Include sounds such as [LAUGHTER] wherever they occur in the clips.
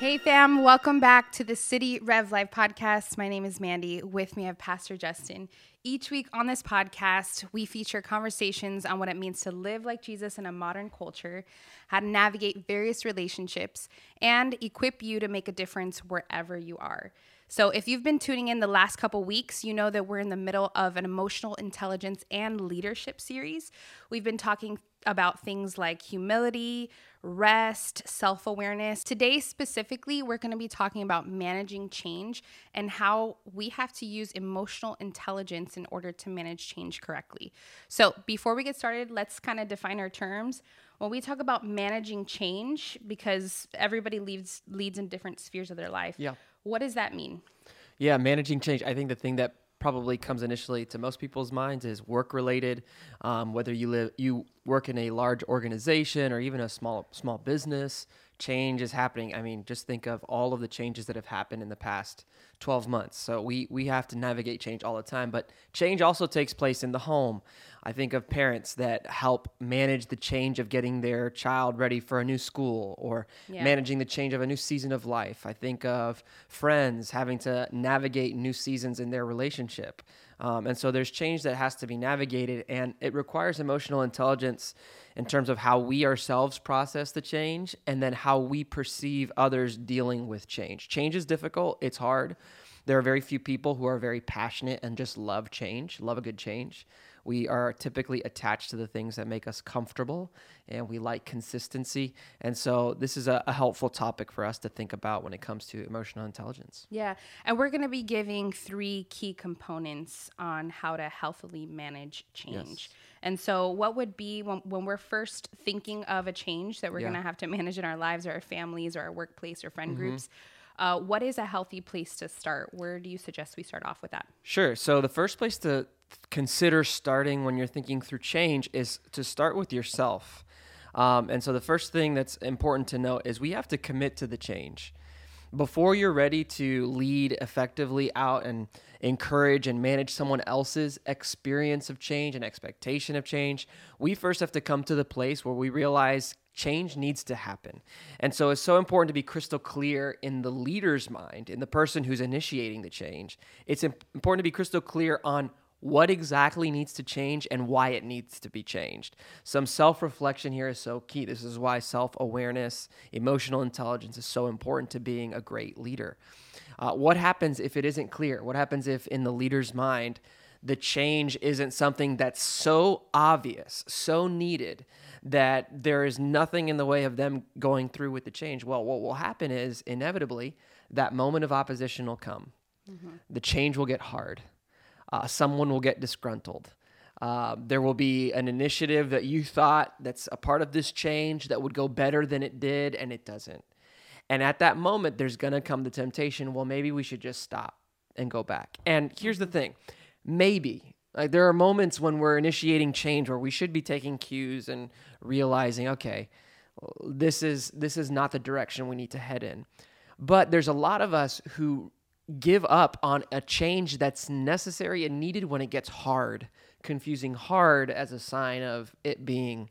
Hey, fam, welcome back to the City Rev Live podcast. My name is Mandy. With me, I have Pastor Justin. Each week on this podcast, we feature conversations on what it means to live like Jesus in a modern culture, how to navigate various relationships, and equip you to make a difference wherever you are. So, if you've been tuning in the last couple weeks, you know that we're in the middle of an emotional intelligence and leadership series. We've been talking about things like humility, rest, self awareness. Today, specifically, we're going to be talking about managing change and how we have to use emotional intelligence in order to manage change correctly. So, before we get started, let's kind of define our terms. When we talk about managing change, because everybody leads leads in different spheres of their life, Yeah. what does that mean? Yeah, managing change. I think the thing that probably comes initially to most people's minds is work related. Um, whether you live, you work in a large organization or even a small small business, change is happening. I mean, just think of all of the changes that have happened in the past 12 months. So we we have to navigate change all the time, but change also takes place in the home. I think of parents that help manage the change of getting their child ready for a new school or Yeah. managing the change of a new season of life. I think of friends having to navigate new seasons in their relationship. Um, and so there's change that has to be navigated, and it requires emotional intelligence in terms of how we ourselves process the change and then how we perceive others dealing with change. Change is difficult, it's hard. There are very few people who are very passionate and just love change, love a good change. We are typically attached to the things that make us comfortable and we like consistency. And so, this is a, a helpful topic for us to think about when it comes to emotional intelligence. Yeah, and we're going to be giving three key components on how to healthily manage change. Yes. And so, what would be when, when we're first thinking of a change that we're Yeah. going to have to manage in our lives or our families or our workplace or Mm-hmm. friend groups? Uh, what is a healthy place to start? Where do you suggest we start off with that? Sure. So, the first place to consider starting when you're thinking through change is to start with yourself. Um, and so, the first thing that's important to note is we have to commit to the change. Before you're ready to lead effectively out and encourage and manage someone else's experience of change and expectation of change, we first have to come to the place where we realize change needs to happen. And so it's so important to be crystal clear in the leader's mind, in the person who's initiating the change. It's important to be crystal clear on what exactly needs to change and why it needs to be changed. Some self reflection here is so key. This is why self awareness, emotional intelligence is so important to being a great leader. Uh, what happens if it isn't clear? What happens if, in the leader's mind, the change isn't something that's so obvious, so needed that there is nothing in the way of them going through with the change? Well, what will happen is inevitably that moment of opposition will come. The change will get hard. Uh, someone will get disgruntled. Uh, there will be an initiative that you thought that's a part of this change that would go better than it did, and it doesn't. And at that moment, there's going to come the temptation well, maybe we should just stop and go back. And here's the thing maybe. Like there are moments when we're initiating change where we should be taking cues and realizing, okay, this is this is not the direction we need to head in. But there's a lot of us who give up on a change that's necessary and needed when it gets hard, confusing hard as a sign of it being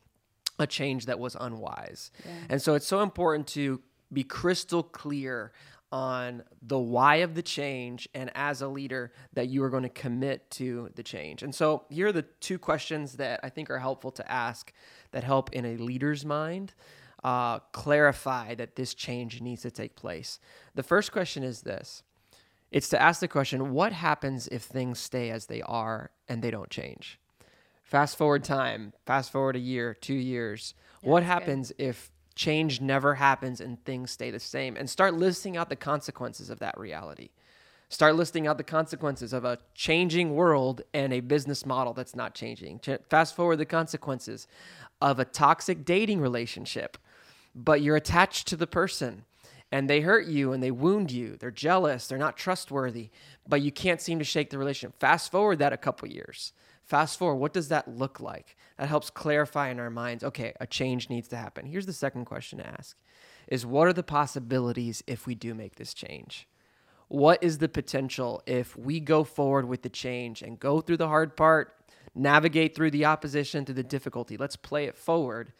a change that was unwise. And so it's so important to be crystal clear on the why of the change and as a leader that you are going to commit to the change. And so here are the two questions that I think are helpful to ask that help in a leader's mind uh, clarify that this change needs to take place. The first question is this it's to ask the question what happens if things stay as they are and they don't change? Fast forward time, fast forward a year, two years. what that's good. happens if change never happens and things stay the same? And start listing out the consequences of that reality. Start listing out the consequences of a changing world and a business model that's not changing. Ch- Fast forward the consequences of a toxic dating relationship, but you're attached to the person and they hurt you and they wound you. They're jealous, they're not trustworthy, but you can't seem to shake the relationship. Fast forward that a couple years. Fast forward, what does that look like? That helps clarify in our minds, okay, a change needs to happen. Here's the second question to ask is what are the possibilities if we do make this change? What is the potential if we go forward with the change and go through the hard part, navigate through the opposition, through the difficulty? Let's play it forward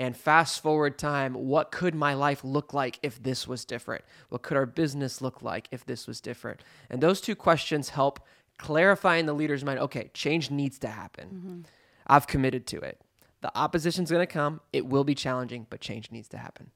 and fast forward time, what could my life look like if this was different? What could our business look like if this was different? And those two questions help clarify in the leader's mind okay, change needs to happen. Mm-hmm. I've committed to it. The opposition's going to come. It will be challenging, but change needs to happen.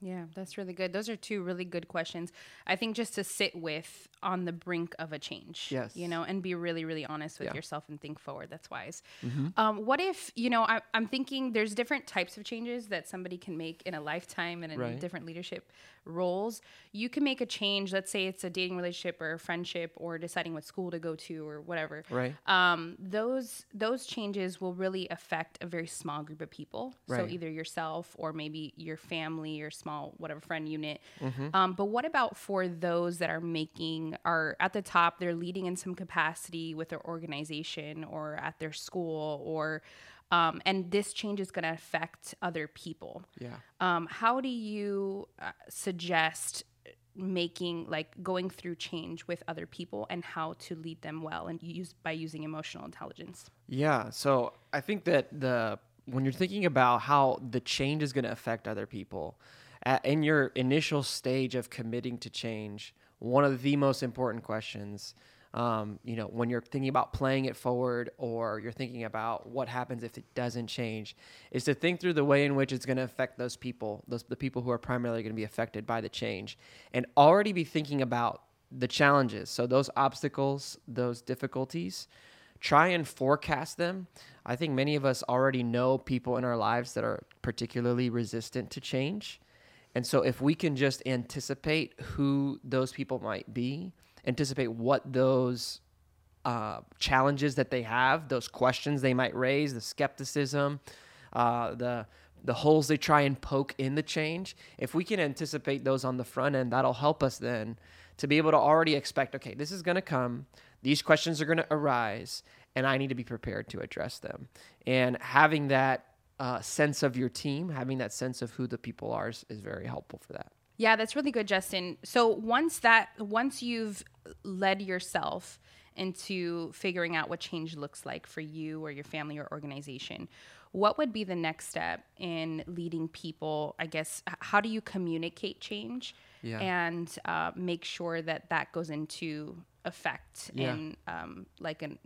Yeah, that's really good. Those are two really good questions. I think just to sit with on the brink of a change. Yes. You know, and be really, really honest with yeah. yourself and think forward. That's wise. Mm-hmm. Um, what if, you know, I, am thinking there's different types of changes that somebody can make in a lifetime and in right. different leadership roles. You can make a change. Let's say it's a dating relationship or a friendship or deciding what school to go to or whatever. Right. Um, those those changes will really affect a very small group of people. Right. So either yourself or maybe your family, your small whatever friend unit. Mm-hmm. Um, but what about for those that are making are at the top? They're leading in some capacity with their organization or at their school or um, and this change is going to affect other people. Yeah. Um, how do you uh, suggest making like going through change with other people and how to lead them well and use by using emotional intelligence? Yeah. So I think that the when you're thinking about how the change is going to affect other people, at, in your initial stage of committing to change, one of the most important questions um, you know, when you're thinking about playing it forward or you're thinking about what happens if it doesn't change, is to think through the way in which it's going to affect those people, those the people who are primarily going to be affected by the change, and already be thinking about the challenges. So those obstacles, those difficulties, try and forecast them. I think many of us already know people in our lives that are particularly resistant to change. And so if we can just anticipate who those people might be, anticipate what those uh, challenges that they have, those questions they might raise, the skepticism, uh, the the holes they try and poke in the change. If we can anticipate those on the front end, that'll help us then to be able to already expect. Okay, this is going to come. These questions are going to arise, and I need to be prepared to address them. And having that uh, sense of your team, having that sense of who the people are, is, is very helpful for that. Yeah, that's really good, Justin. So once that once you've led yourself into figuring out what change looks like for you or your family or organization, what would be the next step in leading people? I guess how do you communicate change yeah. and uh, make sure that that goes into effect yeah. in um, like an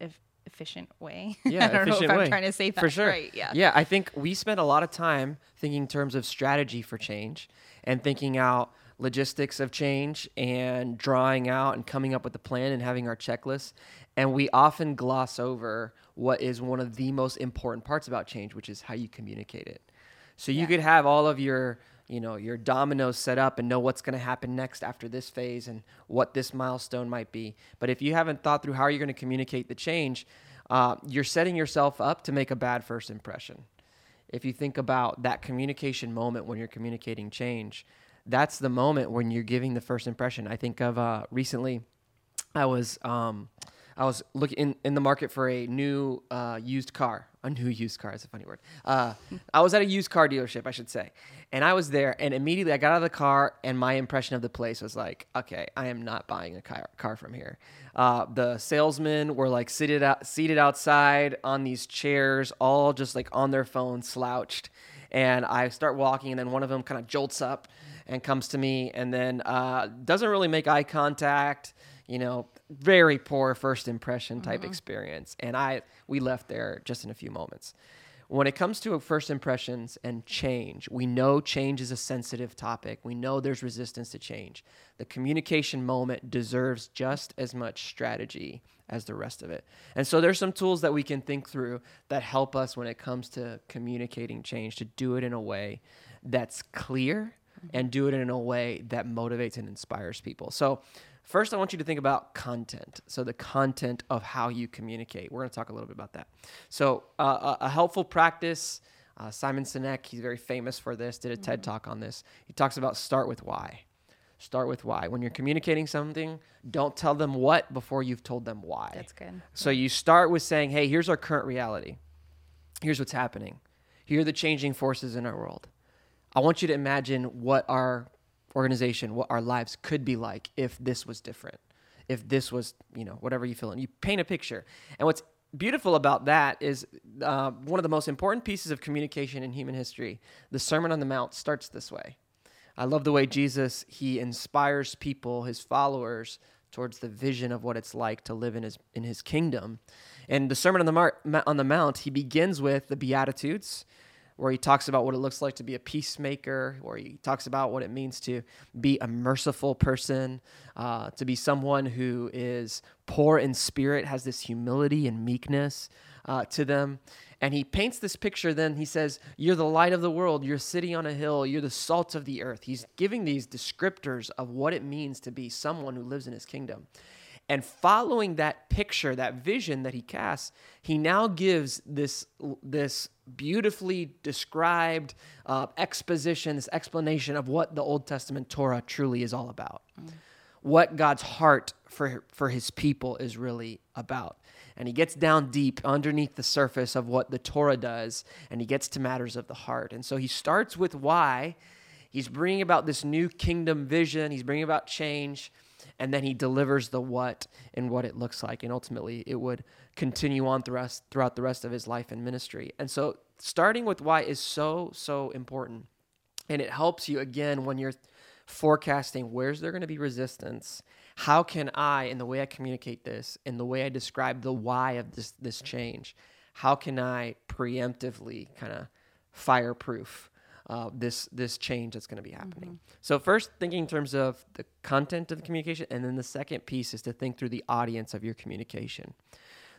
if efficient way. [LAUGHS] Yeah, I don't efficient know if way. I'm trying to say that for sure. right. Yeah. Yeah, I think we spend a lot of time thinking in terms of strategy for change and thinking out logistics of change and drawing out and coming up with a plan and having our checklist. And we often gloss over what is one of the most important parts about change, which is how you communicate it. So you yeah. could have all of your you know your dominoes set up and know what's going to happen next after this phase and what this milestone might be but if you haven't thought through how you're going to communicate the change uh, you're setting yourself up to make a bad first impression if you think about that communication moment when you're communicating change, that's the moment when you're giving the first impression. I think of uh, recently, I was um, I was looking in, in the market for a new uh, used car. A new [LAUGHS] used car is a funny word. Uh, I was at a used car dealership, I should say, and I was there. And immediately, I got out of the car, and my impression of the place was like, okay, I am not buying a car, car from here. Uh, the salesmen were like seated out, seated outside on these chairs, all just like on their phones, slouched. And I start walking, and then one of them kind of jolts up and comes to me, and then uh, doesn't really make eye contact you know, very poor first impression type mm-hmm. experience. And I we left there just in a few moments. When it comes to first impressions and change, we know change is a sensitive topic. We know there's resistance to change. The communication moment deserves just as much strategy as the rest of it. And so there's some tools that we can think through that help us when it comes to communicating change to do it in a way that's clear mm-hmm. and do it in a way that motivates and inspires people. So First, I want you to think about content. So, the content of how you communicate. We're going to talk a little bit about that. So, uh, a, helpful practice. Uh, Simon Sinek, he's very famous for this, did a mm-hmm. TED talk on this. He talks about start with why. Start with why. When you're communicating something, don't tell them what before you've told them why. That's good. So, you start with saying, hey, here's our current reality. Here's what's happening. Here are the changing forces in our world. I want you to imagine what our organization what our lives could be like if this was different if this was you know whatever you feel and you paint a picture and what's beautiful about that is uh, one of the most important pieces of communication in human history. The Sermon on the Mount starts this way. I love the way Jesus he inspires people, his followers, towards the vision of what it's like to live in his in his kingdom. And the Sermon on the, Mar- on the Mount, he begins with the Beatitudes, where he talks about what it looks like to be a peacemaker, where he talks about what it means to be a merciful person, uh, to be someone who is poor in spirit, has this humility and meekness uh, to them. And he paints this picture, then he says, You're the light of the world, you're a city on a hill, you're the salt of the earth. He's giving these descriptors of what it means to be someone who lives in his kingdom. And following that picture, that vision that he casts, he now gives this, this beautifully described uh, exposition, this explanation of what the Old Testament Torah truly is all about. Mm. What God's heart for, for his people is really about. And he gets down deep underneath the surface of what the Torah does, and he gets to matters of the heart. And so he starts with why. He's bringing about this new kingdom vision, he's bringing about change and then he delivers the what and what it looks like and ultimately it would continue on throughout, the rest of his life and ministry. And so starting with why is so so important and it helps you again when you're forecasting where's there going to be resistance how can i in the way i communicate this in the way i describe the why of this this change how can i preemptively kind of fireproof uh, this this change that's going to be happening. Mm-hmm. So first, thinking in terms of the content of the communication, and then the second piece is to think through the audience of your communication.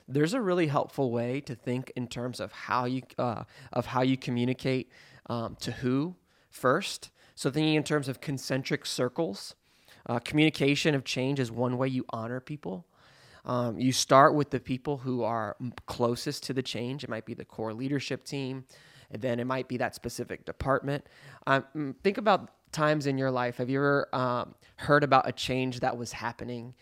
There's a really helpful way to think in terms of how you uh, of how you communicate um, to who first. So thinking in terms of concentric circles, uh, communication of change is one way you honor people. Um, you start with the people who are closest to the change. It might be the core leadership team and then it might be that specific department. Um, mm, think about times in your life. Have you ever um, heard about a change that was happening?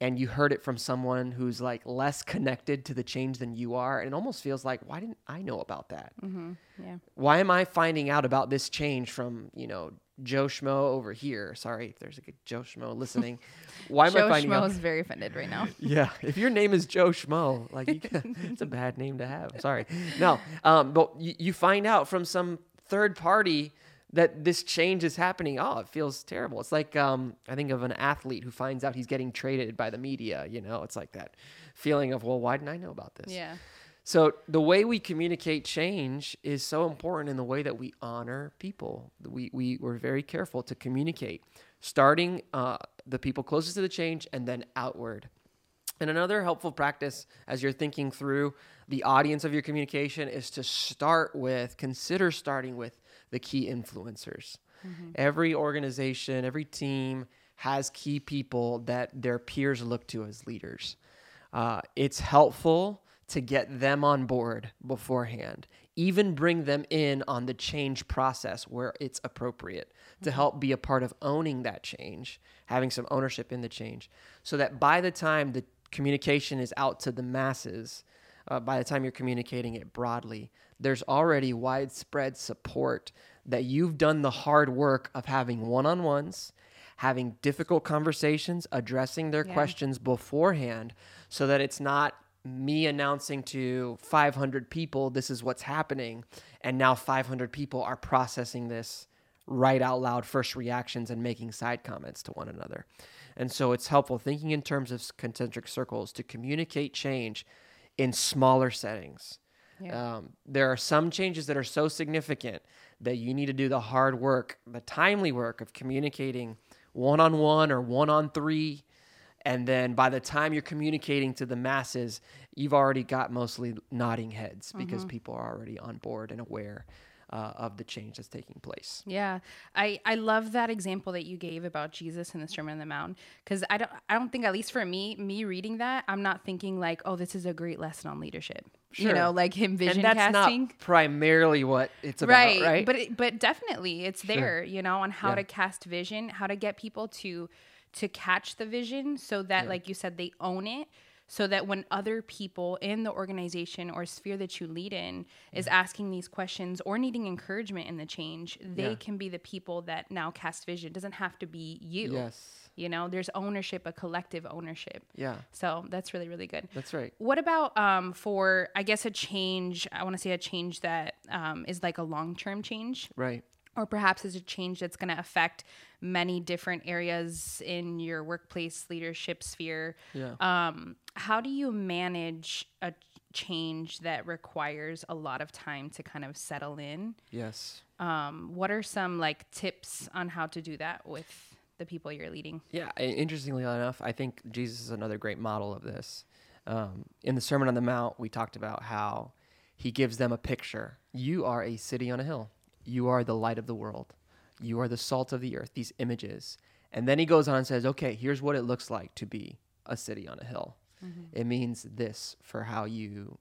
and you heard it from someone who's like less connected to the change than you are and it almost feels like why didn't i know about that mm-hmm. yeah. why am i finding out about this change from you know Joe Schmo over here. Sorry if there's a good Joe Schmo listening. Why am Joe I finding Schmo out? is very offended right now. [LAUGHS] yeah, if your name is Joe Schmo, like you, [LAUGHS] it's a bad name to have. Sorry. No, um, but you, you find out from some third party that this change is happening. Oh, it feels terrible. It's like um, I think of an athlete who finds out he's getting traded by the media. You know, it's like that feeling of well, why didn't I know about this? Yeah. So the way we communicate change is so important in the way that we honor people. We, we, we're very careful to communicate, starting uh, the people closest to the change and then outward. And another helpful practice as you're thinking through the audience of your communication is to start with, consider starting with the key influencers. Mm-hmm. Every organization, every team has key people that their peers look to as leaders. Uh, it's helpful to get them on board beforehand, even bring them in on the change process where it's appropriate to help be a part of owning that change, having some ownership in the change, so that by the time the communication is out to the masses, uh, by the time you're communicating it broadly, there's already widespread support that you've done the hard work of having one on ones, having difficult conversations, addressing their yeah. questions beforehand, so that it's not me announcing to 500 people this is what's happening. And now 500 people are processing this right out loud first reactions and making side comments to one another. And so it's helpful thinking in terms of concentric circles to communicate change in smaller settings. Yeah. um, there are some changes that are so significant that you need to do the hard work the timely work of communicating one-on-one or one-on-three and then by the time you're communicating to the masses you've already got mostly nodding heads because mm-hmm. people are already on board and aware uh, of the change that's taking place. Yeah, I I love that example that you gave about Jesus and the Sermon on the Mount because I don't I don't think at least for me me reading that I'm not thinking like oh this is a great lesson on leadership. Sure. You know, like him vision and that's casting. Not primarily what it's about, right? right? But it, but definitely it's sure. there. You know, on how yeah. to cast vision, how to get people to to catch the vision so that yeah. like you said they own it so that when other people in the organization or sphere that you lead in is asking these questions or needing encouragement in the change, they Yeah. can be the people that now cast vision. It doesn't have to be you. Yes. You know, there's ownership, a collective ownership. Yeah. So that's really, really good. That's right. What about um, for, I guess, a change? I want to say a change that um, is like a long term change, Right. Or perhaps is a change that's going to affect many different areas in your workplace leadership sphere. Yeah. Um, how do you manage a change that requires a lot of time to kind of settle in? yes. Um, what are some like tips on how to do that with the people you're leading? Yeah, interestingly enough, I think Jesus is another great model of this. Um, in the Sermon on the Mount, we talked about how he gives them a picture. You are a city on a hill. You are the light of the world. You are the salt of the earth, these images. And then he goes on and says, okay, here's what it looks like to be a city on a hill. It means this for how you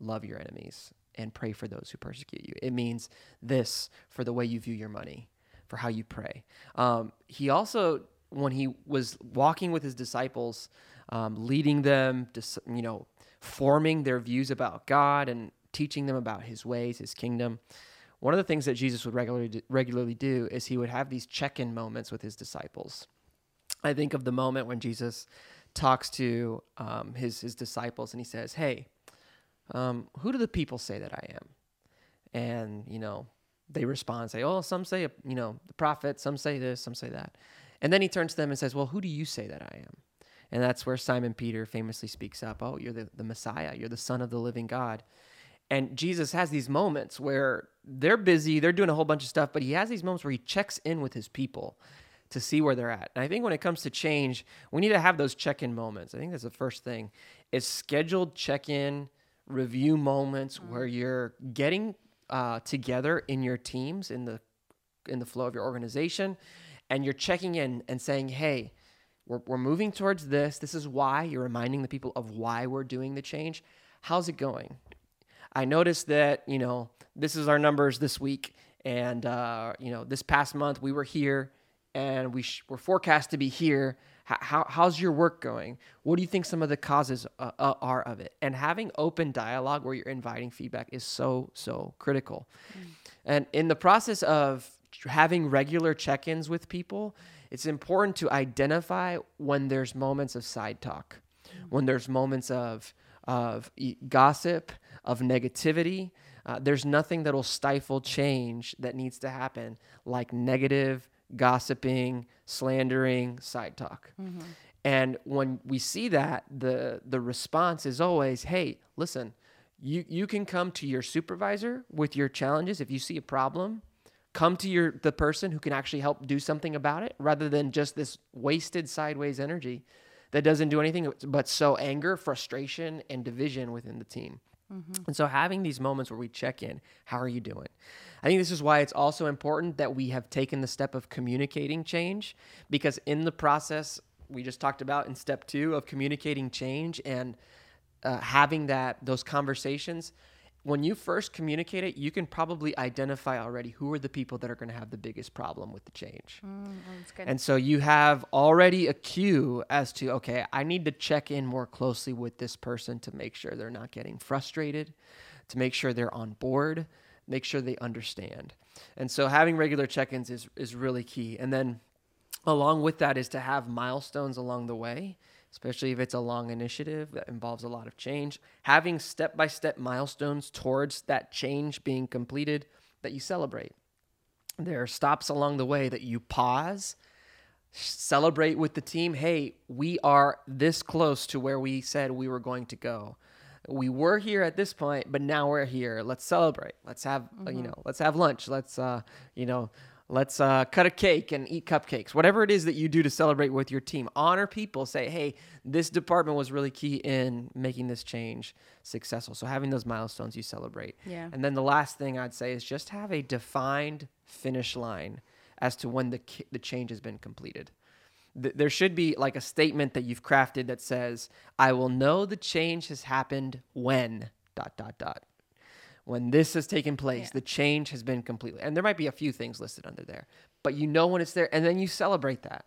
love your enemies and pray for those who persecute you. It means this for the way you view your money, for how you pray. Um, he also, when he was walking with his disciples, um, leading them, to, you know, forming their views about God and teaching them about His ways, His kingdom. One of the things that Jesus would regularly regularly do is he would have these check-in moments with his disciples. I think of the moment when Jesus talks to um, his his disciples and he says, "Hey, um, who do the people say that I am?" And you know, they respond, say, "Oh, some say you know the prophet, some say this, some say that," and then he turns to them and says, "Well, who do you say that I am?" And that's where Simon Peter famously speaks up, "Oh, you're the, the Messiah, you're the Son of the living God." And Jesus has these moments where they're busy, they're doing a whole bunch of stuff, but he has these moments where he checks in with his people to see where they're at. And I think when it comes to change, we need to have those check-in moments. I think that's the first thing. Is scheduled check-in review moments where you're getting uh, together in your teams in the in the flow of your organization, and you're checking in and saying, "Hey, we're, we're moving towards this. This is why." You're reminding the people of why we're doing the change. How's it going? I noticed that you know this is our numbers this week, and uh, you know this past month we were here, and we sh- we're forecast to be here. H- how, how's your work going? What do you think some of the causes uh, uh, are of it? And having open dialogue where you're inviting feedback is so so critical. And in the process of having regular check-ins with people, it's important to identify when there's moments of side talk, when there's moments of of gossip, of negativity. Uh, there's nothing that'll stifle change that needs to happen like negative, gossiping, slandering, side talk. And when we see that, the the response is always, "Hey, listen, you you can come to your supervisor with your challenges if you see a problem. Come to your the person who can actually help do something about it rather than just this wasted sideways energy that doesn't do anything but sow anger, frustration, and division within the team. And so having these moments where we check in, how are you doing? I think this is why it's also important that we have taken the step of communicating change because in the process we just talked about in step 2 of communicating change and uh, having that those conversations when you first communicate it, you can probably identify already who are the people that are going to have the biggest problem with the change. Mm, good. And so you have already a cue as to, okay, I need to check in more closely with this person to make sure they're not getting frustrated, to make sure they're on board, make sure they understand. And so having regular check ins is, is really key. And then along with that is to have milestones along the way, especially if it's a long initiative that involves a lot of change. Having step by step milestones towards that change being completed that you celebrate. There are stops along the way that you pause, celebrate with the team. Hey, we are this close to where we said we were going to go. We were here at this point, but now we're here. Let's celebrate. Let's have uh, you know, let's have lunch. Let's uh, you know, let's uh, cut a cake and eat cupcakes. Whatever it is that you do to celebrate with your team, honor people. Say, hey, this department was really key in making this change successful. So having those milestones, you celebrate. Yeah. And then the last thing I'd say is just have a defined finish line as to when the ki- the change has been completed. Th- There should be like a statement that you've crafted that says, "I will know the change has happened when dot dot dot." When this has taken place, Yeah. the change has been completely. And there might be a few things listed under there, but you know when it's there and then you celebrate that.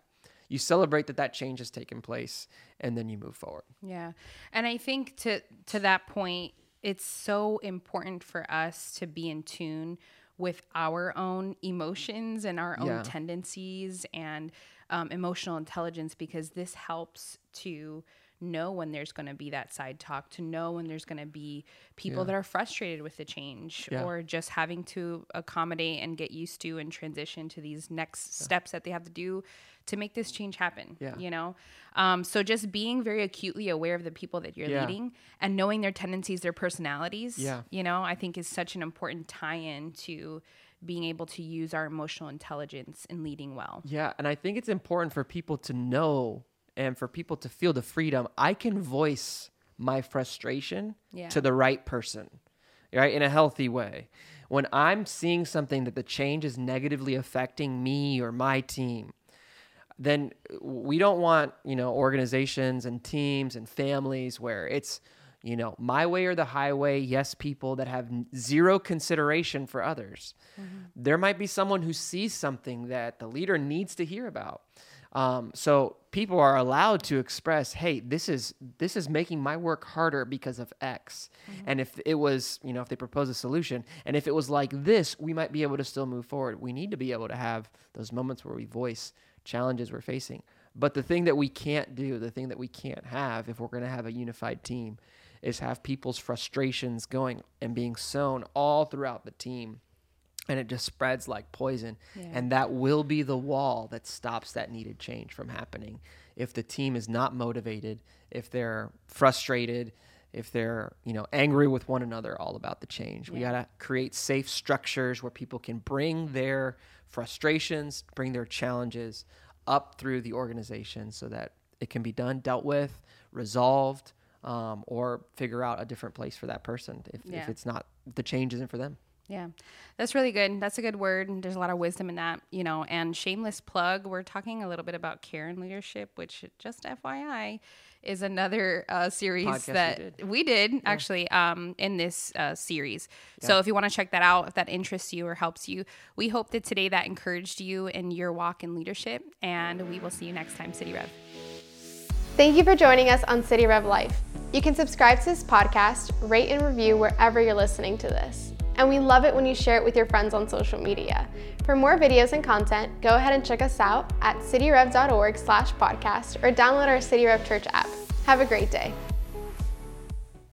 you celebrate that that change has taken place and then you move forward yeah and i think to to that point it's so important for us to be in tune with our own emotions and our own Yeah. tendencies and um, emotional intelligence because this helps to know when there's going to be that side talk to know when there's going to be people Yeah. that are frustrated with the change Yeah. or just having to accommodate and get used to and transition to these next steps that they have to do to make this change happen Yeah. you know um, so just being very acutely aware of the people that you're Yeah. leading and knowing their tendencies their personalities Yeah. you know i think is such an important tie-in to being able to use our emotional intelligence in leading well Yeah, and I think it's important for people to know and for people to feel the freedom. I can voice my frustration Yeah. to the right person, right? In a healthy way. When I'm seeing something that the change is negatively affecting me or my team, then we don't want, you know, organizations and teams and families where it's, you know, my way or the highway, yes, people that have zero consideration for others. Mm-hmm. There might be someone who sees something that the leader needs to hear about. Um, so people are allowed to express, "Hey, this is this is making my work harder because of X." And if it was, you know, if they propose a solution, and if it was like this, we might be able to still move forward. We need to be able to have those moments where we voice challenges we're facing. But the thing that we can't do, the thing that we can't have if we're going to have a unified team, is have people's frustrations going and being sown all throughout the team and it just spreads like poison. And that will be the wall that stops that needed change from happening. If the team is not motivated if they're frustrated if they're you know angry with one another all about the change. We got to create safe structures where people can bring their frustrations bring their challenges up through the organization so that it can be done dealt with resolved um, or figure out a different place for that person if, Yeah. if it's not the change isn't for them Yeah, that's really good. That's a good word. And there's a lot of wisdom in that, you know. And shameless plug, we're talking a little bit about care and leadership, which just FYI is another uh, series Podcast we that did. we did, actually um, in this uh, series. So if you want to check that out, if that interests you or helps you, we hope that today that encouraged you in your walk in leadership. And we will see you next time, City Rev. Thank you for joining us on City Rev Life. You can subscribe to this podcast, rate and review wherever you're listening to this. And we love it when you share it with your friends on social media. For more videos and content, go ahead and check us out at cityrev.org slash podcast or download our City Rev Church app. Have a great day.